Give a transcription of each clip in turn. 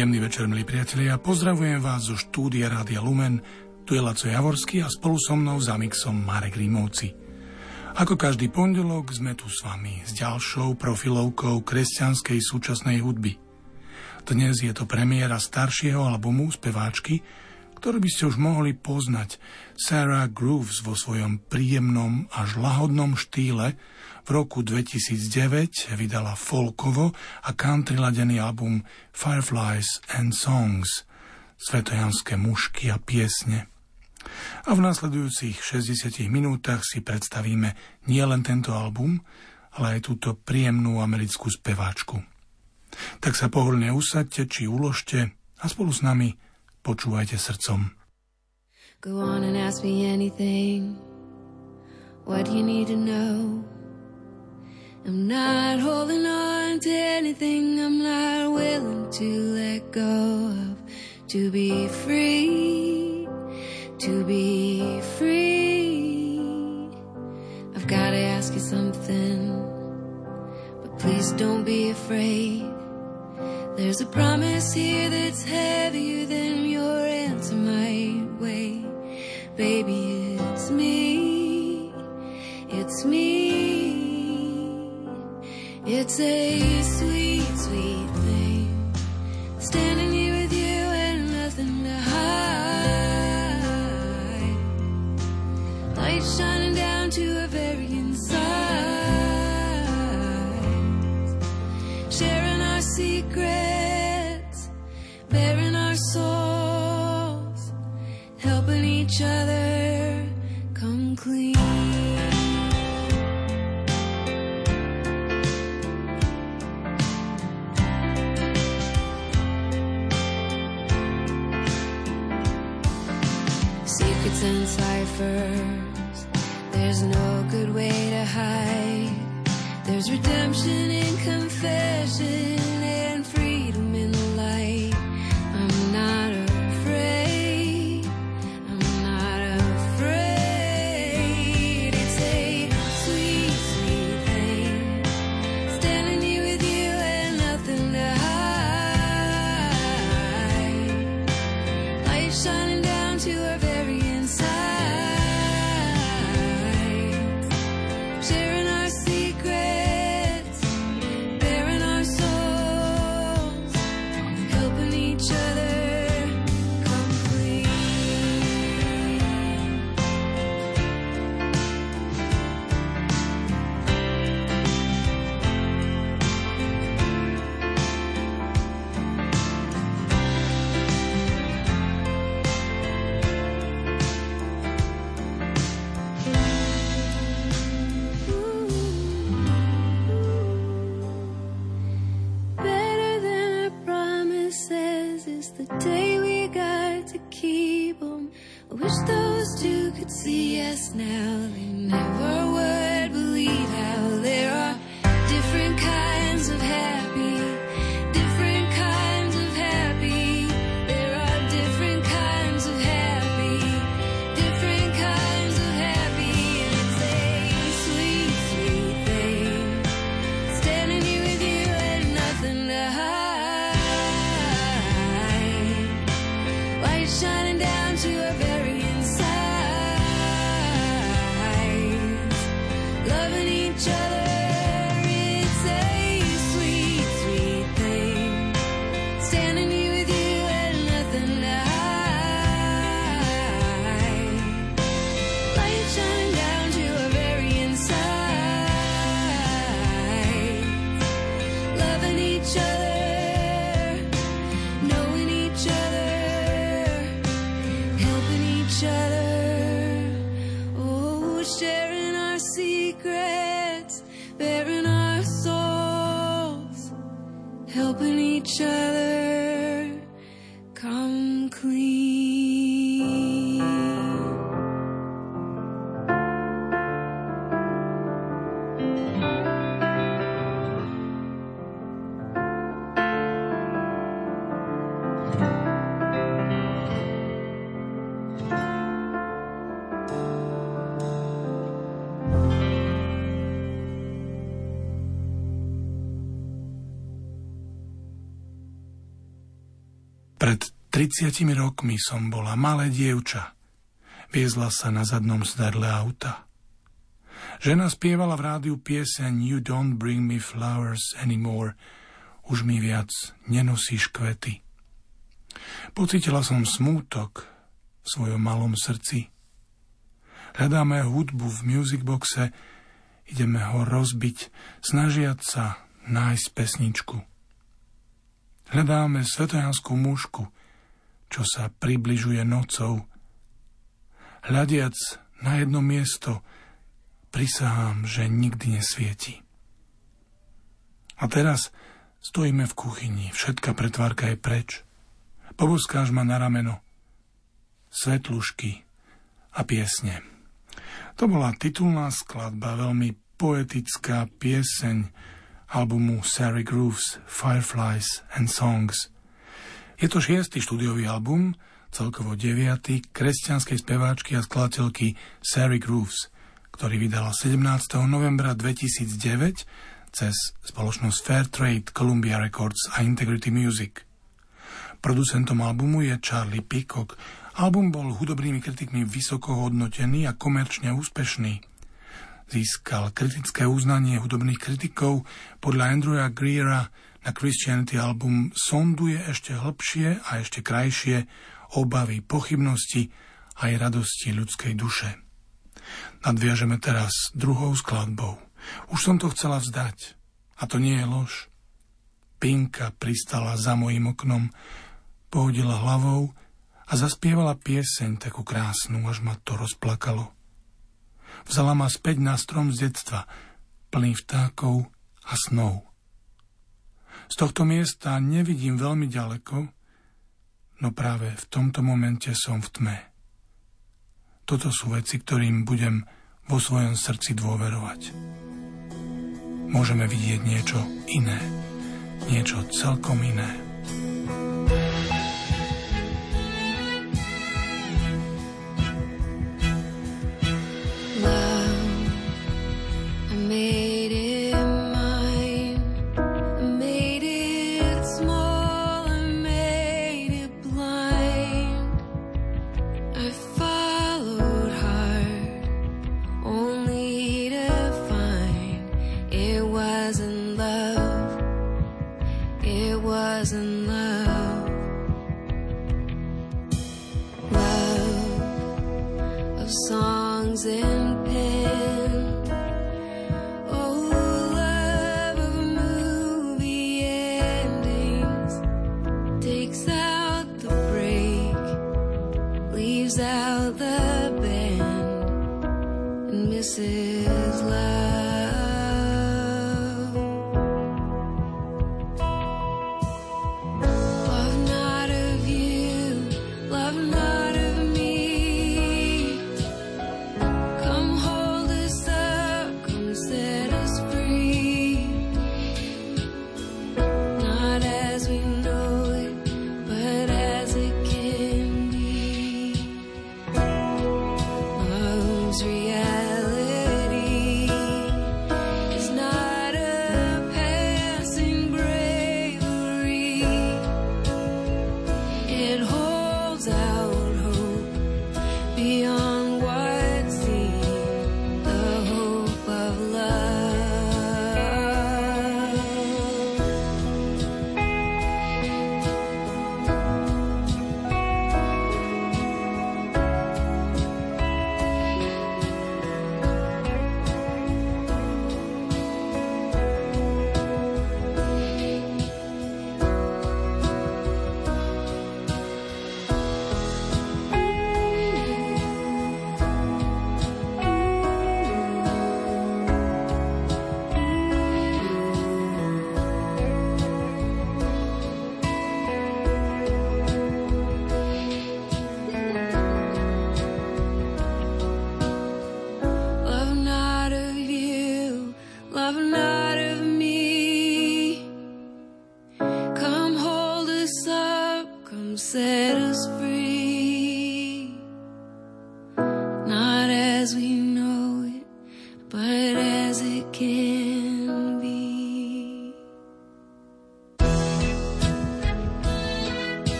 Príjemný večer, milí priatelia. Pozdravujem vás zo štúdia Rádia Lumen. Tu je Laco Javorský a spolu so mnou za mixom Marek Rímovci. Ako každý pondelok sme tu s vami s ďalšou profilovkou kresťanskej súčasnej hudby. Dnes je to premiéra staršieho albumu speváčky, ktorú by ste už mohli poznať. Sarah Grooves vo svojom príjemnom až lahodnom štýle v roku 2009 vydala folkovo a country ladený album Fireflies and Songs, svetojanské mušky a piesne. A v nasledujúcich 60 minútach si predstavíme nielen tento album, ale aj túto príjemnú americkú speváčku. Tak sa pohodlne usadte či uložte a spolu s nami počúvajte srdcom. Go on and ask me anything. What you need to know. I'm not holding on to anything I'm not willing to let go of. To be free, to be free. I've gotta ask you something, but please don't be afraid. There's a promise here that's heavier than Baby, it's me, it's me. It's a in 30 rokmi som bola malé dievča. Viezla sa na zadnom sedadle auta. Žena spievala v rádiu pieseň You don't bring me flowers anymore. Už mi viac nenosíš kvety. Pocítila som smútok v svojom malom srdci. Hľadáme hudbu v musicboxe, ideme ho rozbiť, snažiať sa nájsť pesničku. Hľadáme svetojanskú mušku, čo sa približuje nocou. Hľadiac na jedno miesto, prisahám, že nikdy nesvieti. A teraz stojíme v kuchyni, všetka pretvárka je preč. Poboskáš ma na rameno, svetlušky a piesne. To bola titulná skladba, veľmi poetická pieseň albumu Sari Grooves Fireflies and Songs. Je to šiestý štúdiový album, celkovo deviatý, kresťanskej speváčky a skladateľky Sari Grooves, ktorý vydala 17. novembra 2009 cez spoločnosť Fairtrade, Columbia Records a Integrity Music. Producentom albumu je Charlie Peacock, Album bol hudobnými kritikmi vysoko hodnotený a komerčne úspešný. Získal kritické uznanie hudobných kritikov. Podľa Andrewa Greera na Christianity album sonduje ešte hlbšie a ešte krajšie obavy, pochybnosti aj radosti ľudskej duše. Nadviažeme teraz druhou skladbou. Už som to chcela vzdať. A to nie je lož. Pinka pristala za mojim oknom, pohodila hlavou a zaspievala pieseň takú krásnu, až ma to rozplakalo. Vzala ma späť na strom z detstva, plný vtákov a snov. Z tohto miesta nevidím veľmi ďaleko, no práve v tomto momente som v tme. Toto sú veci, ktorým budem vo svojom srdci dôverovať. Môžeme vidieť niečo iné, niečo celkom iné.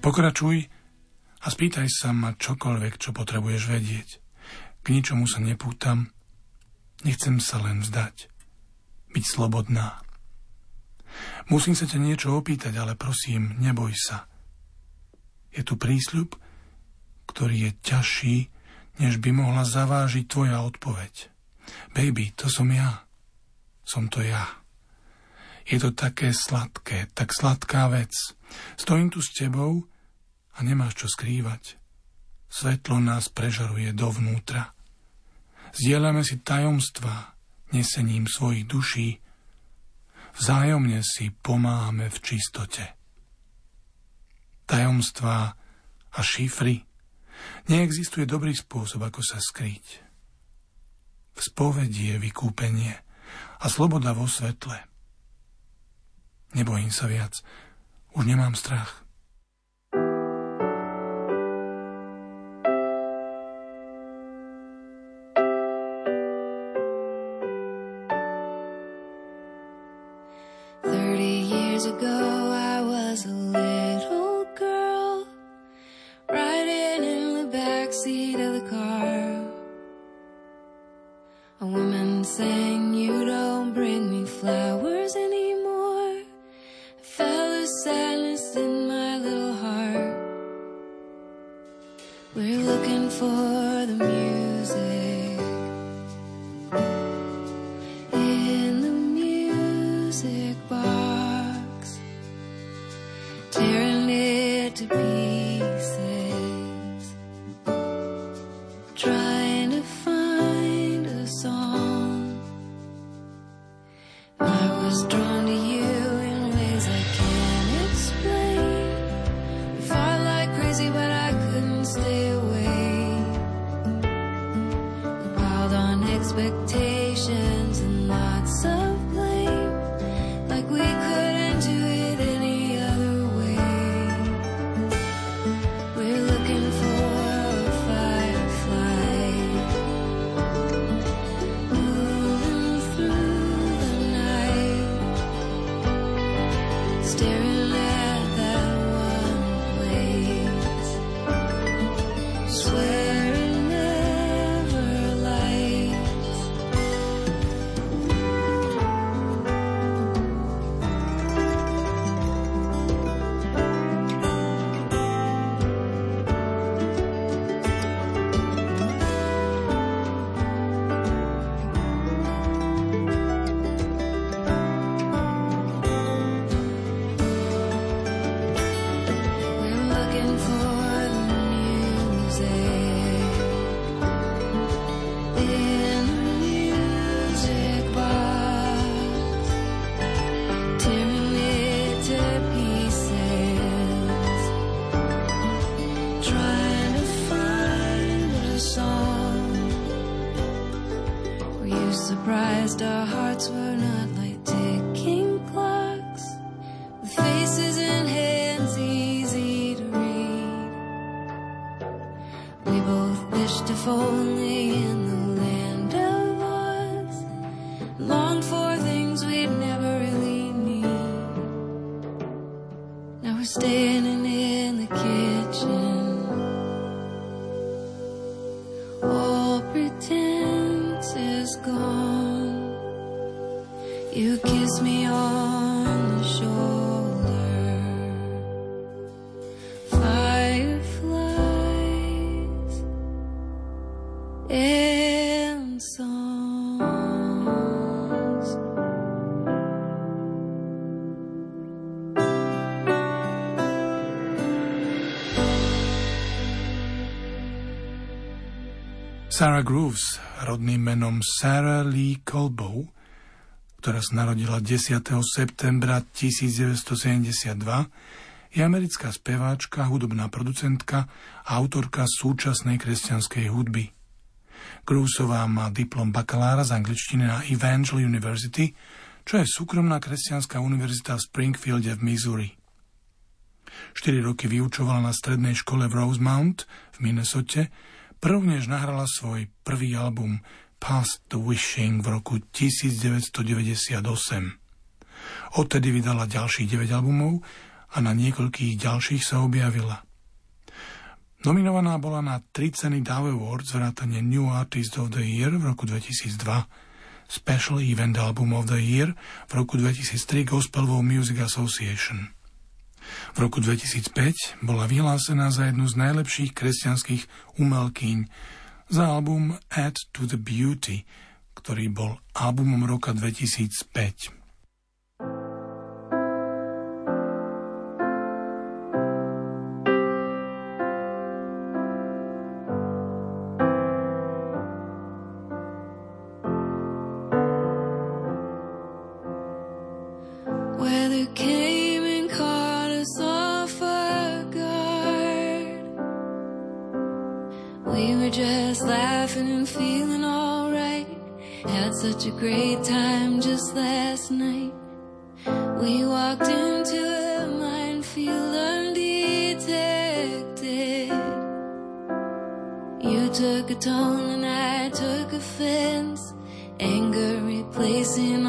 Pokračuj a spýtaj sa ma čokoľvek, čo potrebuješ vedieť. K ničomu sa nepútam, nechcem sa len vzdať. Byť slobodná. Musím sa ťa niečo opýtať, ale prosím, neboj sa. Je tu prísľub, ktorý je ťažší, než by mohla zavážiť tvoja odpoveď. Baby, to som ja. Som to ja. Je to také sladké, tak sladká vec. Stojím tu s tebou a nemáš čo skrývať. Svetlo nás prežaruje dovnútra. Zdieľame si tajomstva nesením svojich duší. Vzájomne si pomáhame v čistote. Tajomstvá a šifry. Neexistuje dobrý spôsob, ako sa skryť. V spovedi je vykúpenie a sloboda vo svetle. Nebojím sa viac. Už nemám strach. strong. Sarah Grooves, rodným menom Sarah Lee Colbow, ktorá sa narodila 10. septembra 1972, je americká speváčka, hudobná producentka a autorka súčasnej kresťanskej hudby. Groovesová má diplom bakalára z angličtiny na Evangel University, čo je súkromná kresťanská univerzita v Springfielde v Missouri. 4 roky vyučovala na strednej škole v Rosemount v Minnesote, Prvnež nahrala svoj prvý album Past the Wishing v roku 1998. Odtedy vydala ďalších 9 albumov a na niekoľkých ďalších sa objavila. Nominovaná bola na tri ceny Dove Awards vrátane New Artist of the Year v roku 2002, Special Event Album of the Year v roku 2003 Gospel Music Association. V roku 2005 bola vyhlásená za jednu z najlepších kresťanských umelkyň za album Add to the Beauty, ktorý bol albumom roka 2005. feeling alright. Had such a great time just last night. We walked into a minefield undetected. You took a tone and I took offense. Anger replacing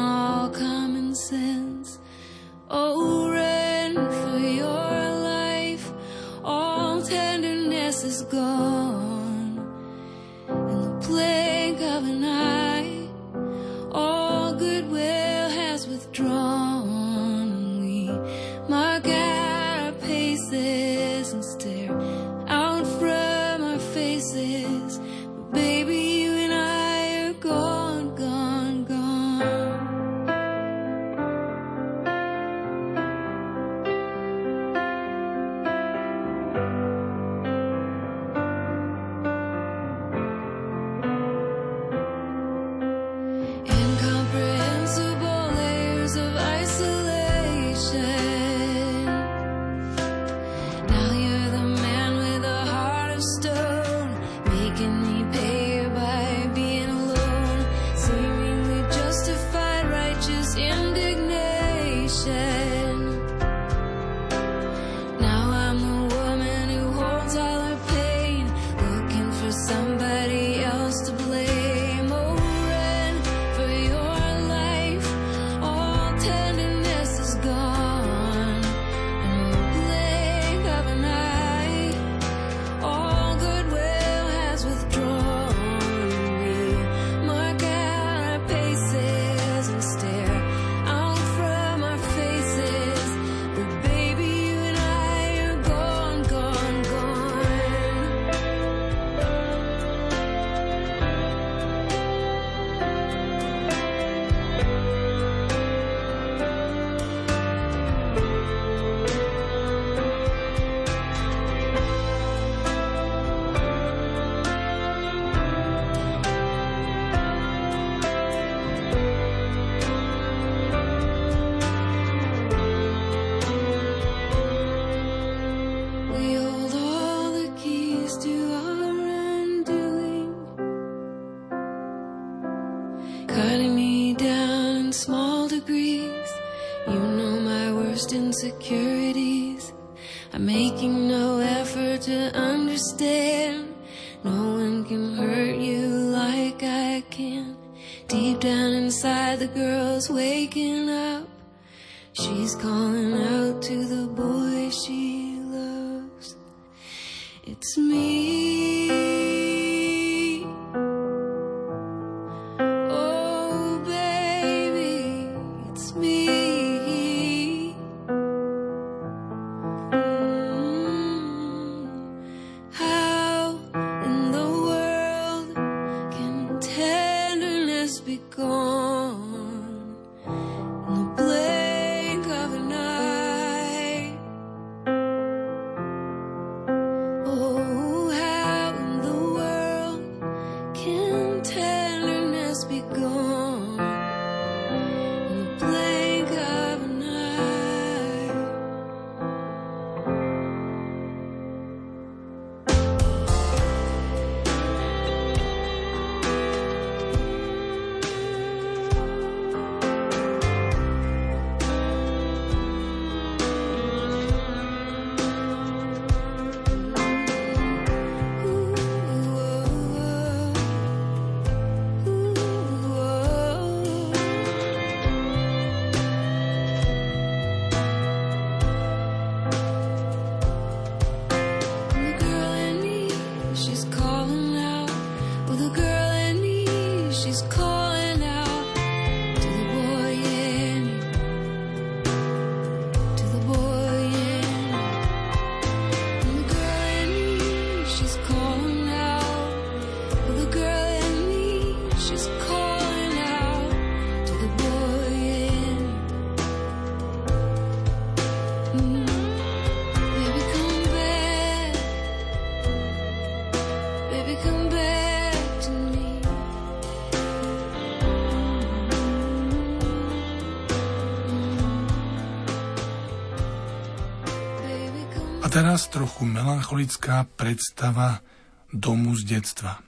teraz trochu melancholická predstava domu z detstva.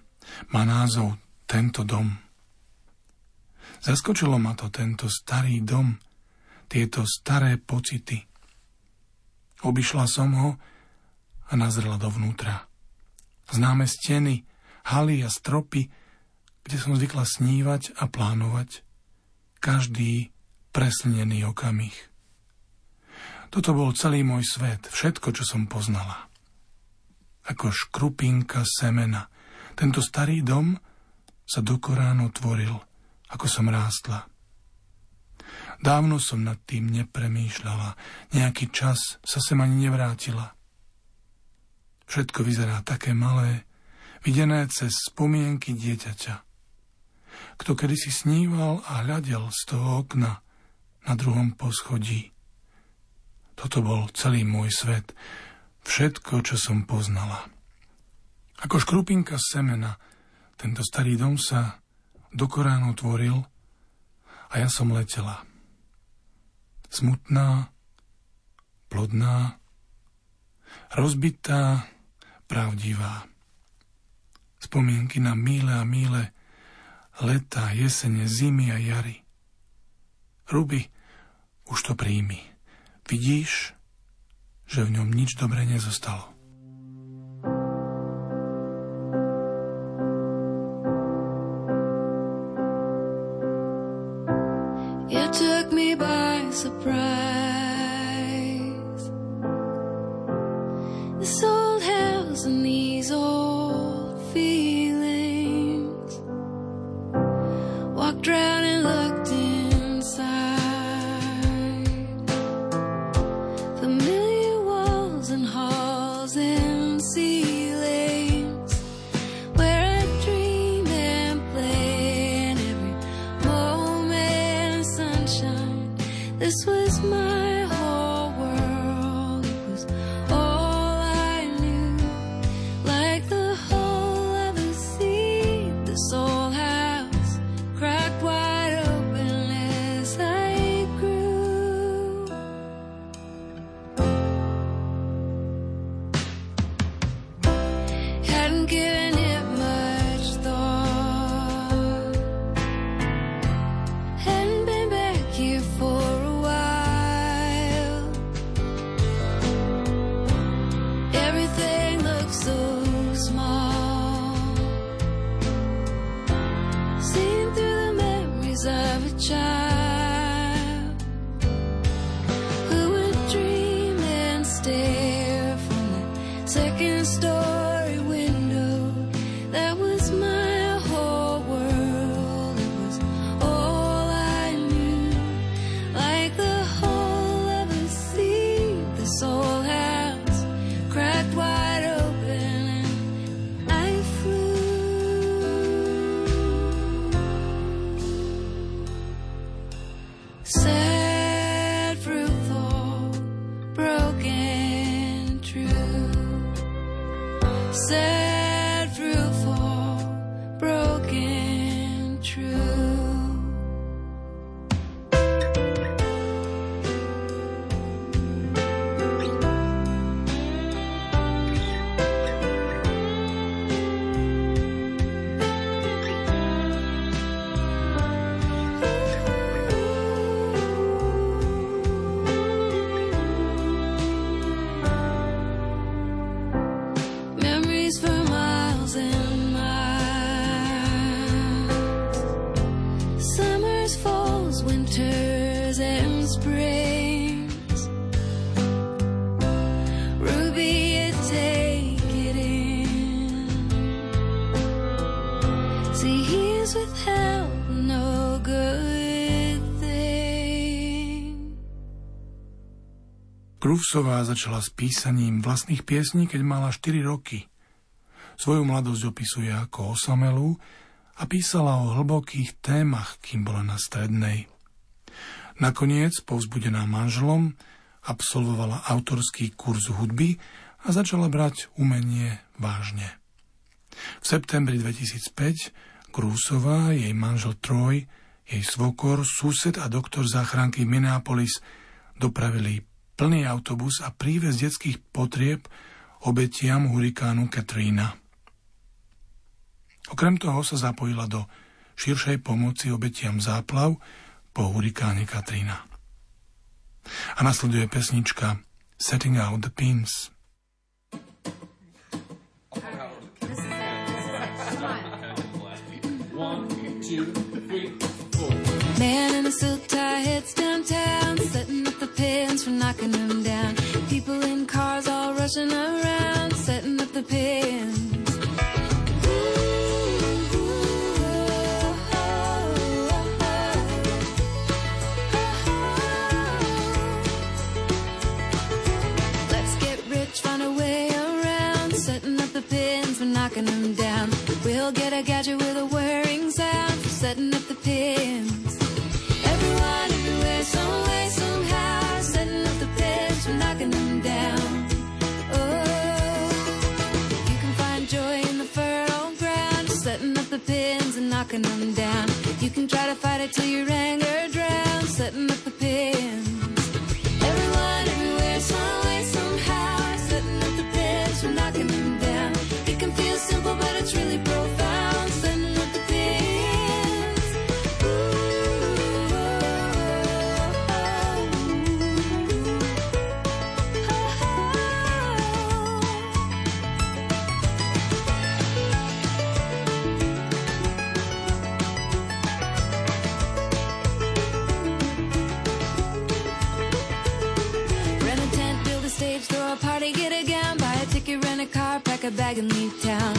Má názov Tento dom. Zaskočilo ma to tento starý dom, tieto staré pocity. Obyšla som ho a nazrela dovnútra. Známe steny, haly a stropy, kde som zvykla snívať a plánovať. Každý preslnený okamih. Toto bol celý môj svet, všetko, čo som poznala. Ako škrupinka semena. Tento starý dom sa do Koránu tvoril, ako som rástla. Dávno som nad tým nepremýšľala, nejaký čas sa sem ani nevrátila. Všetko vyzerá také malé, videné cez spomienky dieťaťa. Kto kedysi sníval a hľadel z toho okna na druhom poschodí. Toto bol celý môj svet, všetko, čo som poznala. Ako škrupinka semena, tento starý dom sa do Koránu tvoril a ja som letela smutná, plodná, rozbitá, pravdivá. Spomienky na míle a míle leta, jesene, zimy a jary. Ruby, už to príjmi. Vidíš, že v ňom nič dobre nezostalo. Krufsová začala s písaním vlastných piesní, keď mala 4 roky. Svoju mladosť opisuje ako osamelú a písala o hlbokých témach, kým bola na strednej. Nakoniec, povzbudená manželom, absolvovala autorský kurz hudby a začala brať umenie vážne. V septembri 2005 Krúsová, jej manžel Troj, jej svokor, sused a doktor záchranky Minneapolis dopravili plný autobus a príves detských potrieb obetiam hurikánu Katrina. Okrem toho sa zapojila do širšej pomoci obetiam záplav po hurikáne Katrina. A nasleduje pesnička Setting Out the Pins. Man in a silk tie heads downtown, the pins for knocking them down. People in cars all rushing around, setting up the pins. Knocking them down. You can try to fight it till you're anger pack a bag and leave town.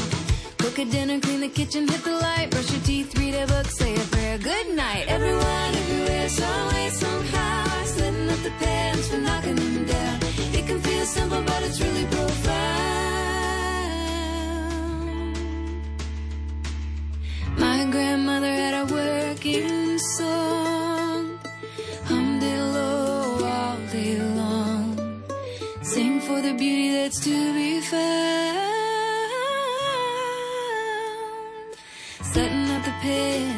Cook a dinner, clean the kitchen, hit the light, brush your teeth, read a book, say a prayer, good night. Everyone, everywhere, some way, somehow, setting up the pants for knocking them down. It can feel simple, but it's really profound. My grandmother had a working song, hummed it low all day long. Sing for the beauty that's to be found. Setting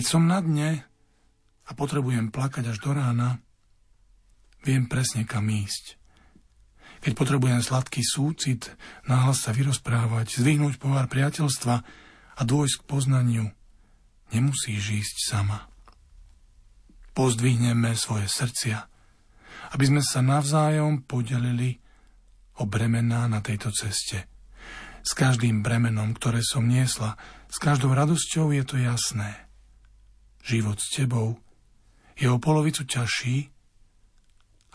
Keď som na dne a potrebujem plakať až do rána, viem presne kam ísť. Keď potrebujem sladký súcit, náhlas sa vyrozprávať, zvihnúť pohár priateľstva a dôjsť k poznaniu, nemusíš ísť sama. Pozdvihneme svoje srdcia, aby sme sa navzájom podelili o bremená na tejto ceste. S každým bremenom, ktoré som niesla, s každou radosťou je to jasné. Život s tebou je o polovicu ťažší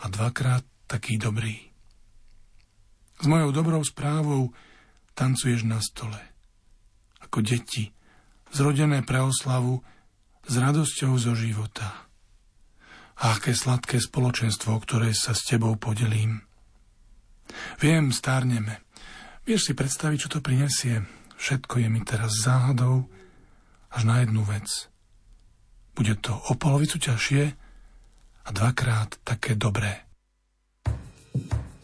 a dvakrát taký dobrý. S mojou dobrou správou tancuješ na stole. Ako deti, zrodené pre oslavu, s radosťou zo života. Aké sladké spoločenstvo, ktoré sa s tebou podelím. Viem, stárneme. Vieš si predstaviť, čo to prinesie? Všetko je mi teraz záhadou až na jednu vec. Bude to o polovicu ťažšie a dvakrát také dobré. When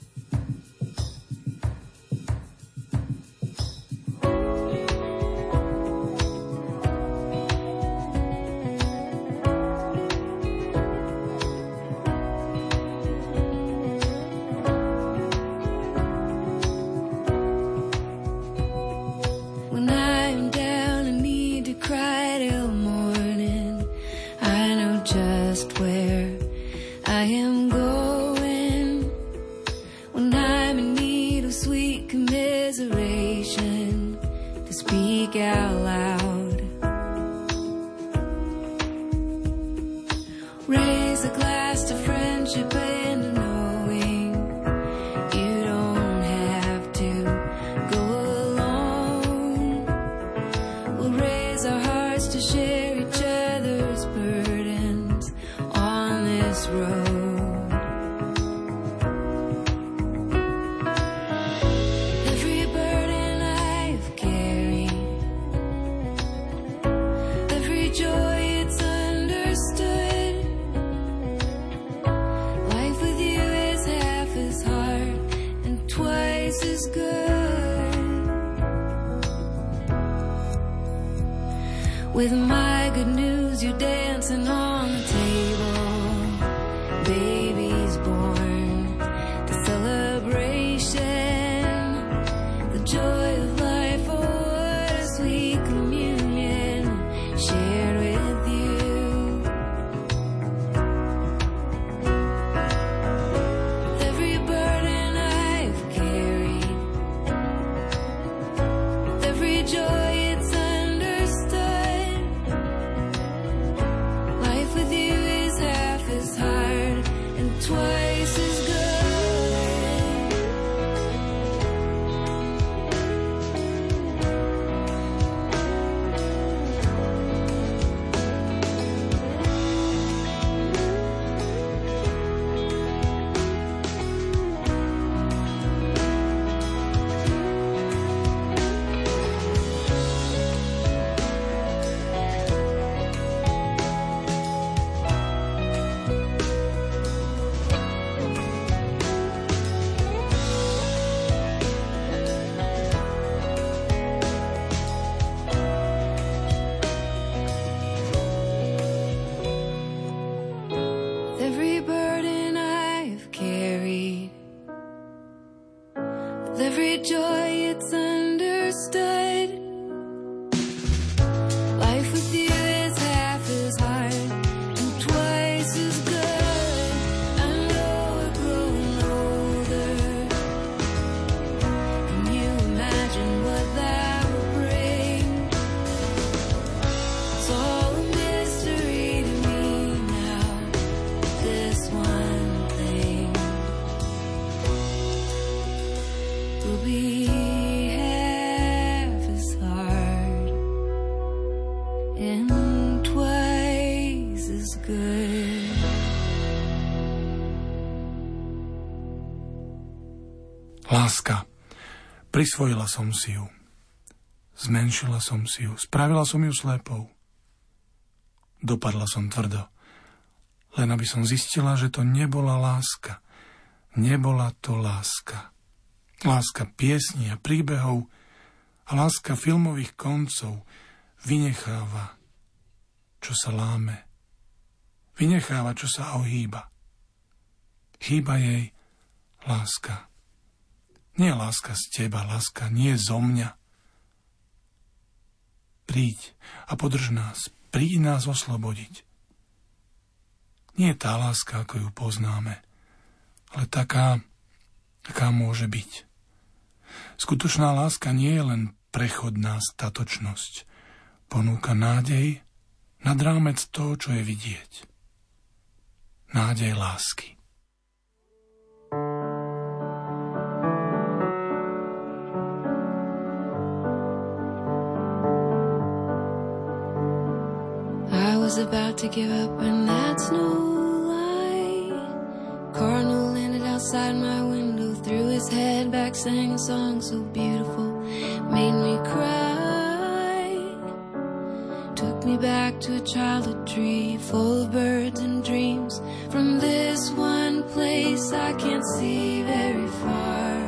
to share. With my every joy Prisvojila som si ju. Zmenšila som si ju. Spravila som ju slepou. Dopadla som tvrdo. Len aby som zistila, že to nebola láska. Nebola to láska. Láska piesní a príbehov a láska filmových koncov vynecháva, čo sa láme. Vynecháva, čo sa ohýba. Chýba jej láska. Nie láska z teba, láska nie zo mňa. Príď a podrž nás, príď nás oslobodiť. Nie tá láska, ako ju poznáme, ale taká, aká môže byť. Skutočná láska nie je len prechodná statočnosť. Ponúka nádej nad rámec toho, čo je vidieť. Nádej lásky. Was about to give up, and that's no lie. Cardinal landed outside my window, threw his head back, sang a song so beautiful, made me cry. Took me back to a childhood tree full of birds and dreams. From this one place I can't see very far.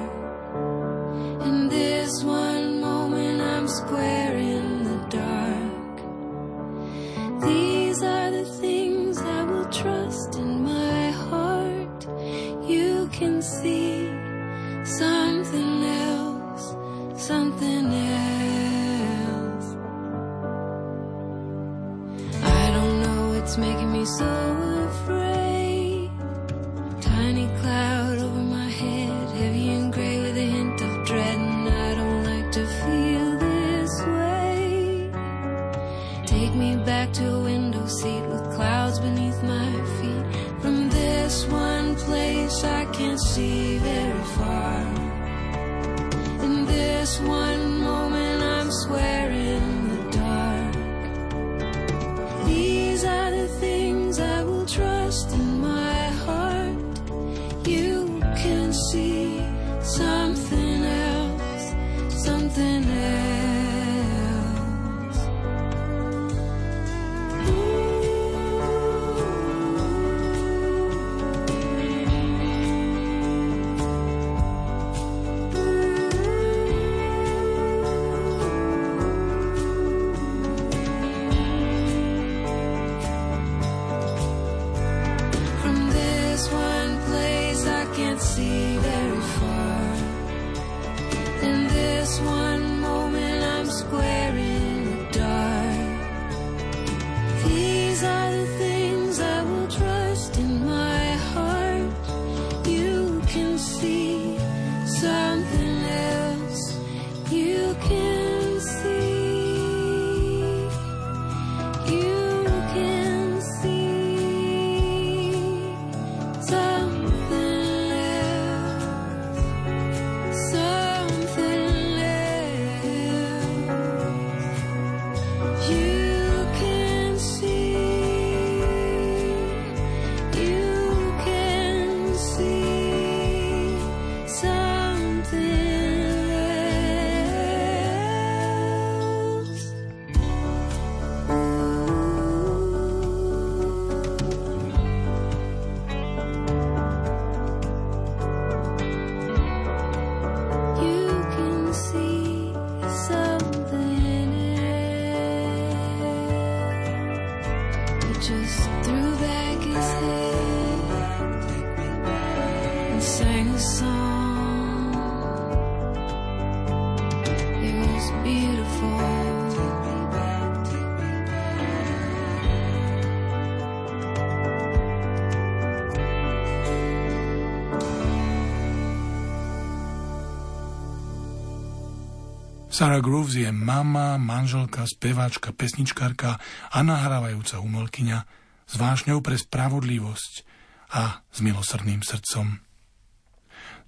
Sarah Grooves je mama, manželka, speváčka, pesničkárka a nahrávajúca umelkyňa s vášňou pre spravodlivosť a s milosrdným srdcom.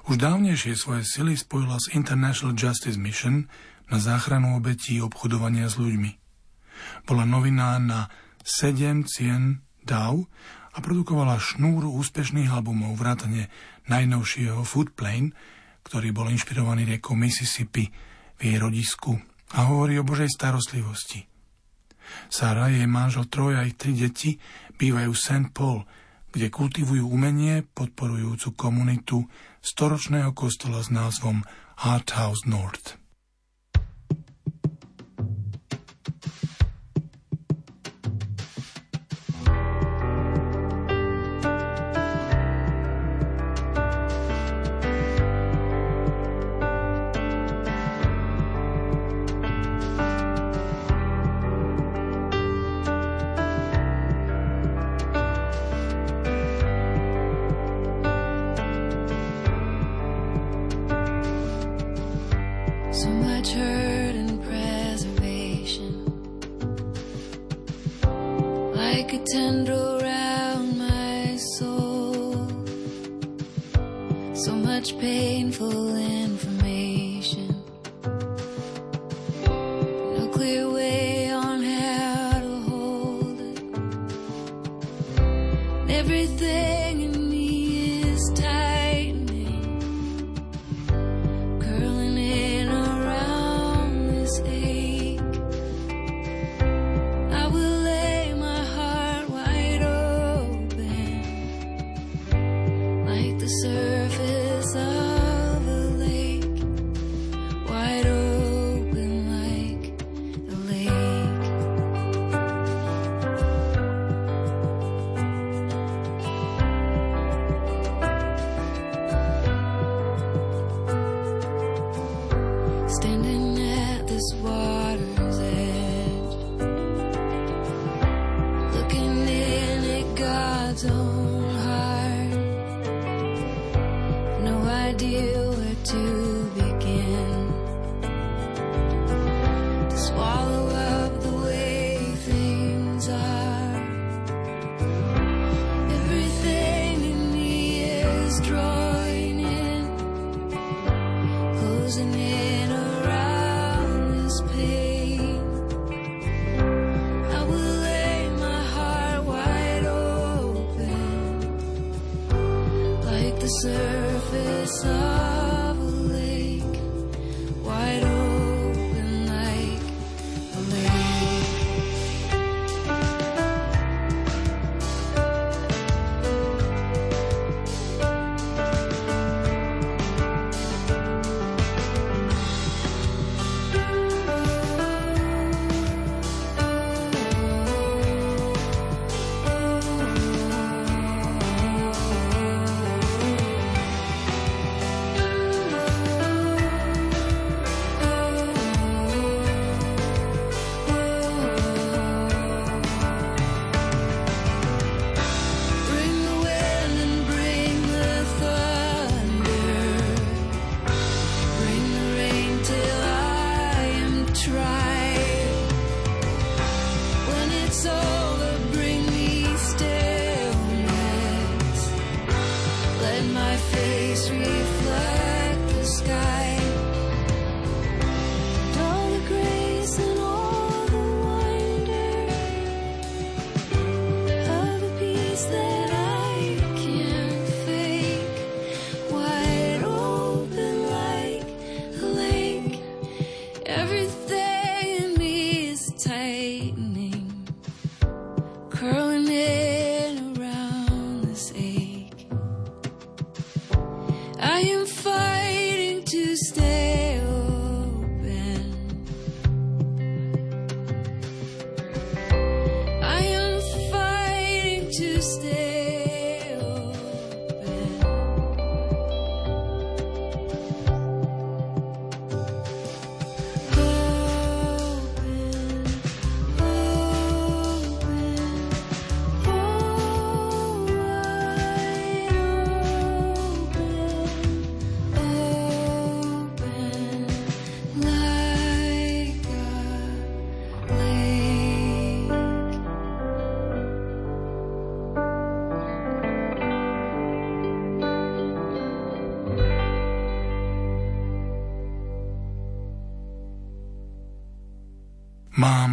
Už dávnejšie svoje sily spojila s International Justice Mission na záchranu obetí obchodovania s ľuďmi. Bola noviná na 7 cien DAW a produkovala šnúru úspešných albumov vrátane najnovšieho Food Plane, ktorý bol inšpirovaný riekou Mississippi v jej rodisku a hovorí o Božej starostlivosti. Sara, jej manžel Troj a ich tri deti bývajú v St. Paul, kde kultivujú umenie podporujúcu komunitu storočného kostola s názvom Art House North.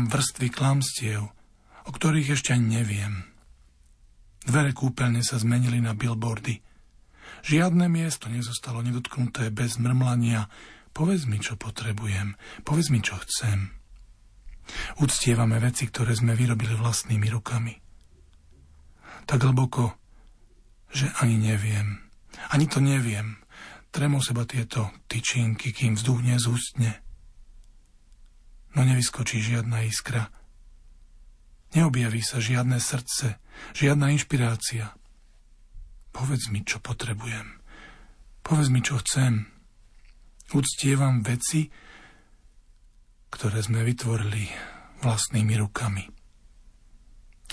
Mám vrstvy klamstiev, o ktorých ešte ani neviem. Dvere kúpeľne sa zmenili na billboardy. Žiadne miesto nezostalo nedotknuté bez mrmlania. Povedz mi, čo potrebujem. Povedz mi, čo chcem. Uctievame veci, ktoré sme vyrobili vlastnými rukami. Tak hlboko, že ani neviem. Ani to neviem. Tremo seba tieto tyčinky, kým vzduch nezústne no nevyskočí žiadna iskra. Neobjaví sa žiadne srdce, žiadna inšpirácia. Povedz mi, čo potrebujem. Povedz mi, čo chcem. Uctievam veci, ktoré sme vytvorili vlastnými rukami.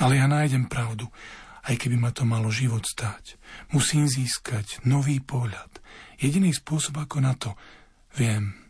Ale ja nájdem pravdu, aj keby ma to malo život stáť. Musím získať nový pohľad. Jediný spôsob, ako na to, viem,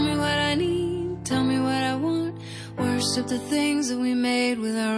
Worship the things that we made with our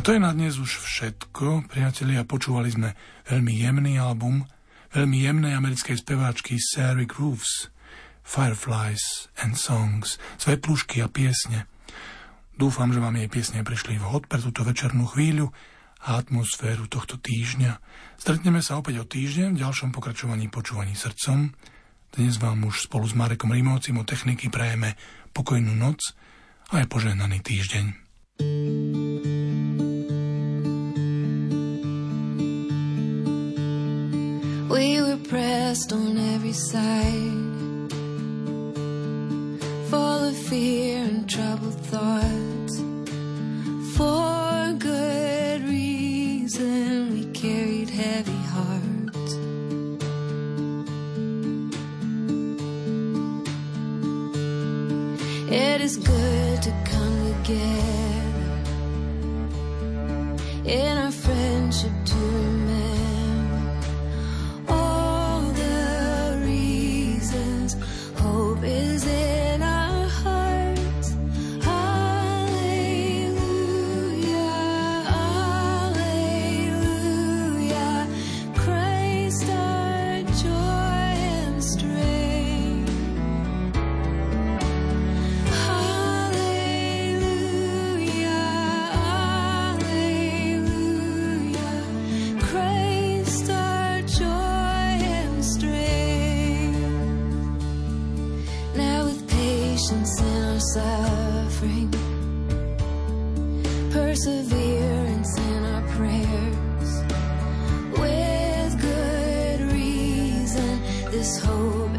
A to je na dnes už všetko. Priatelia, počúvali sme veľmi jemný album veľmi jemnej americkej speváčky Sari Grooves, Fireflies and Songs, svetlušky a piesne. Dúfam, že vám jej piesne prišli vhod pre túto večernú chvíľu a atmosféru tohto týždňa. Stretneme sa opäť o týždeň v ďalšom pokračovaní počúvaní srdcom. Dnes vám už spolu s Marekom Rimovcim o techniky prajeme pokojnú noc a aj požehnaný týždeň. We were pressed on every side, full of fear and troubled thoughts. For good reason, we carried heavy hearts. It is good to come together in our this.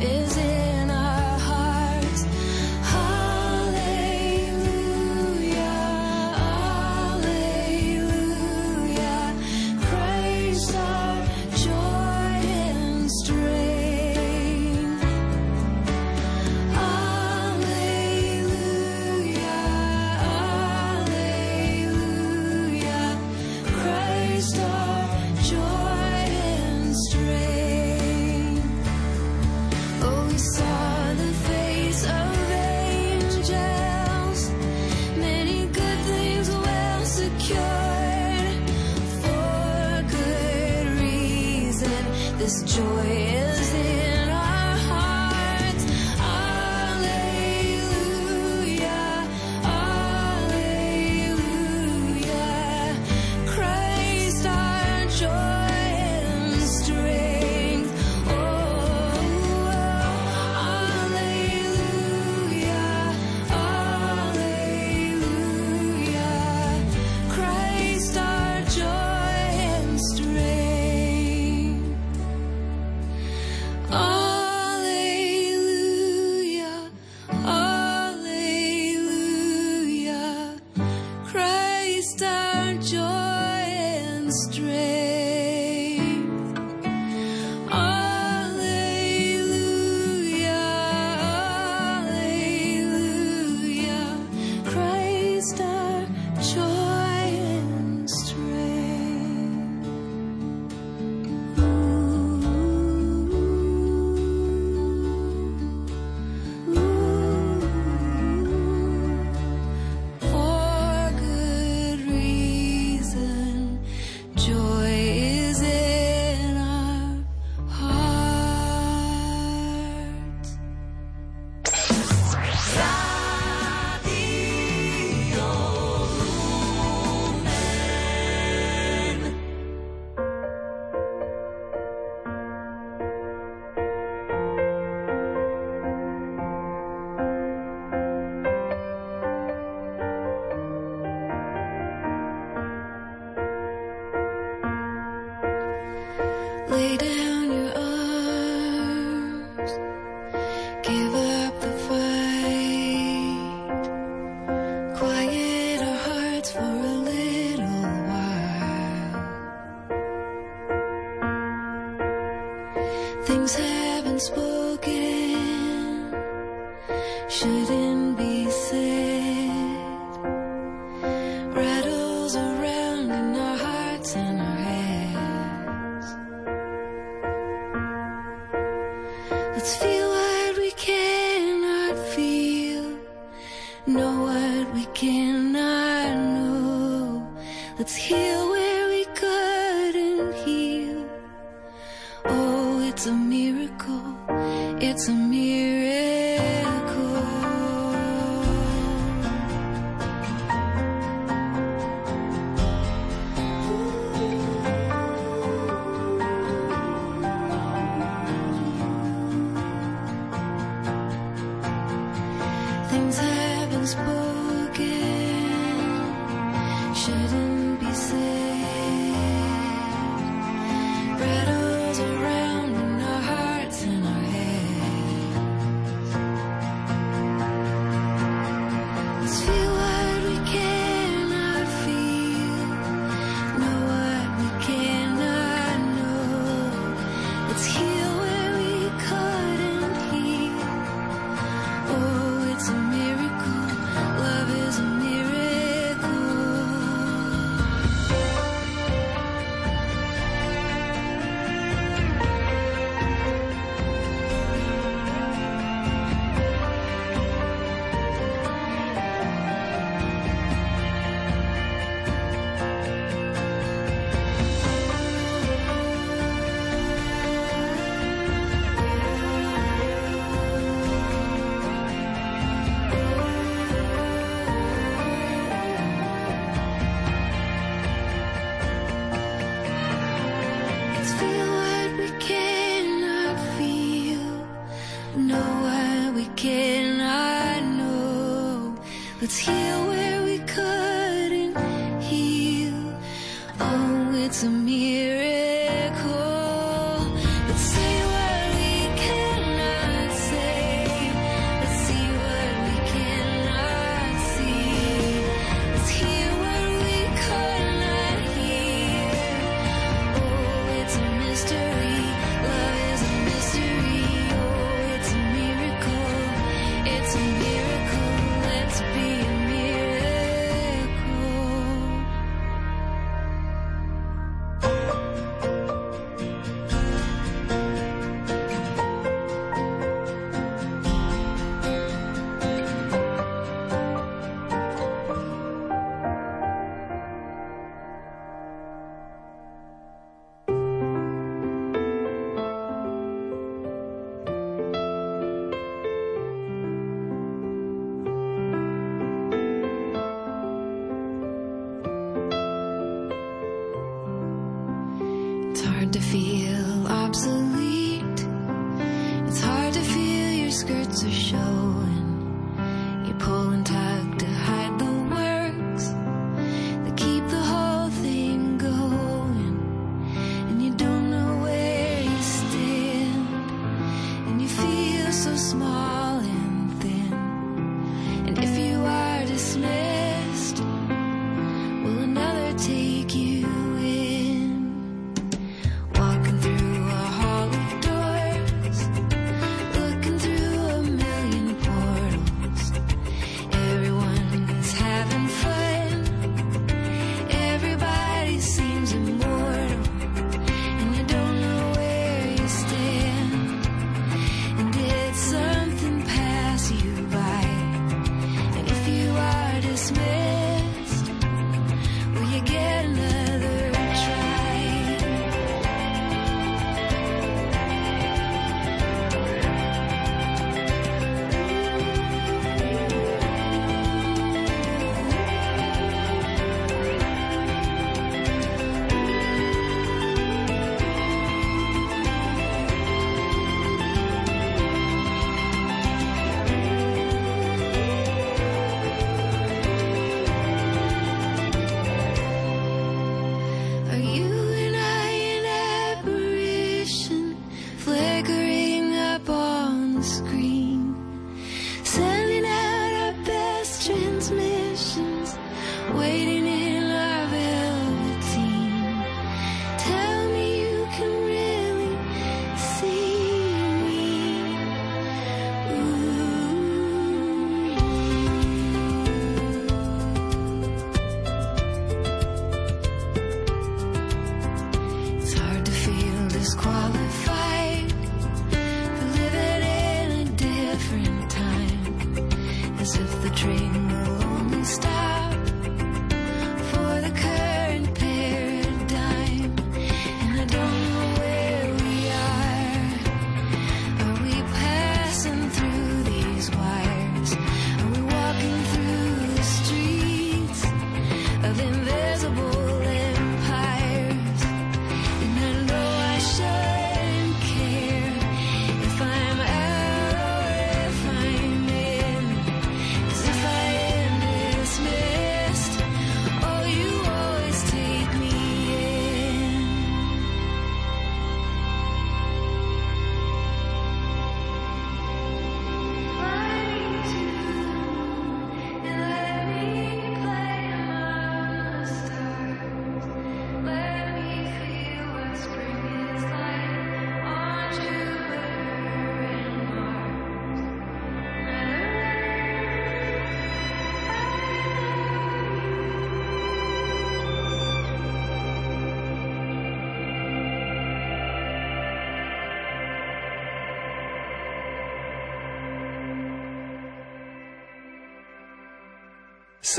flickering up on the screen.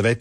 stretto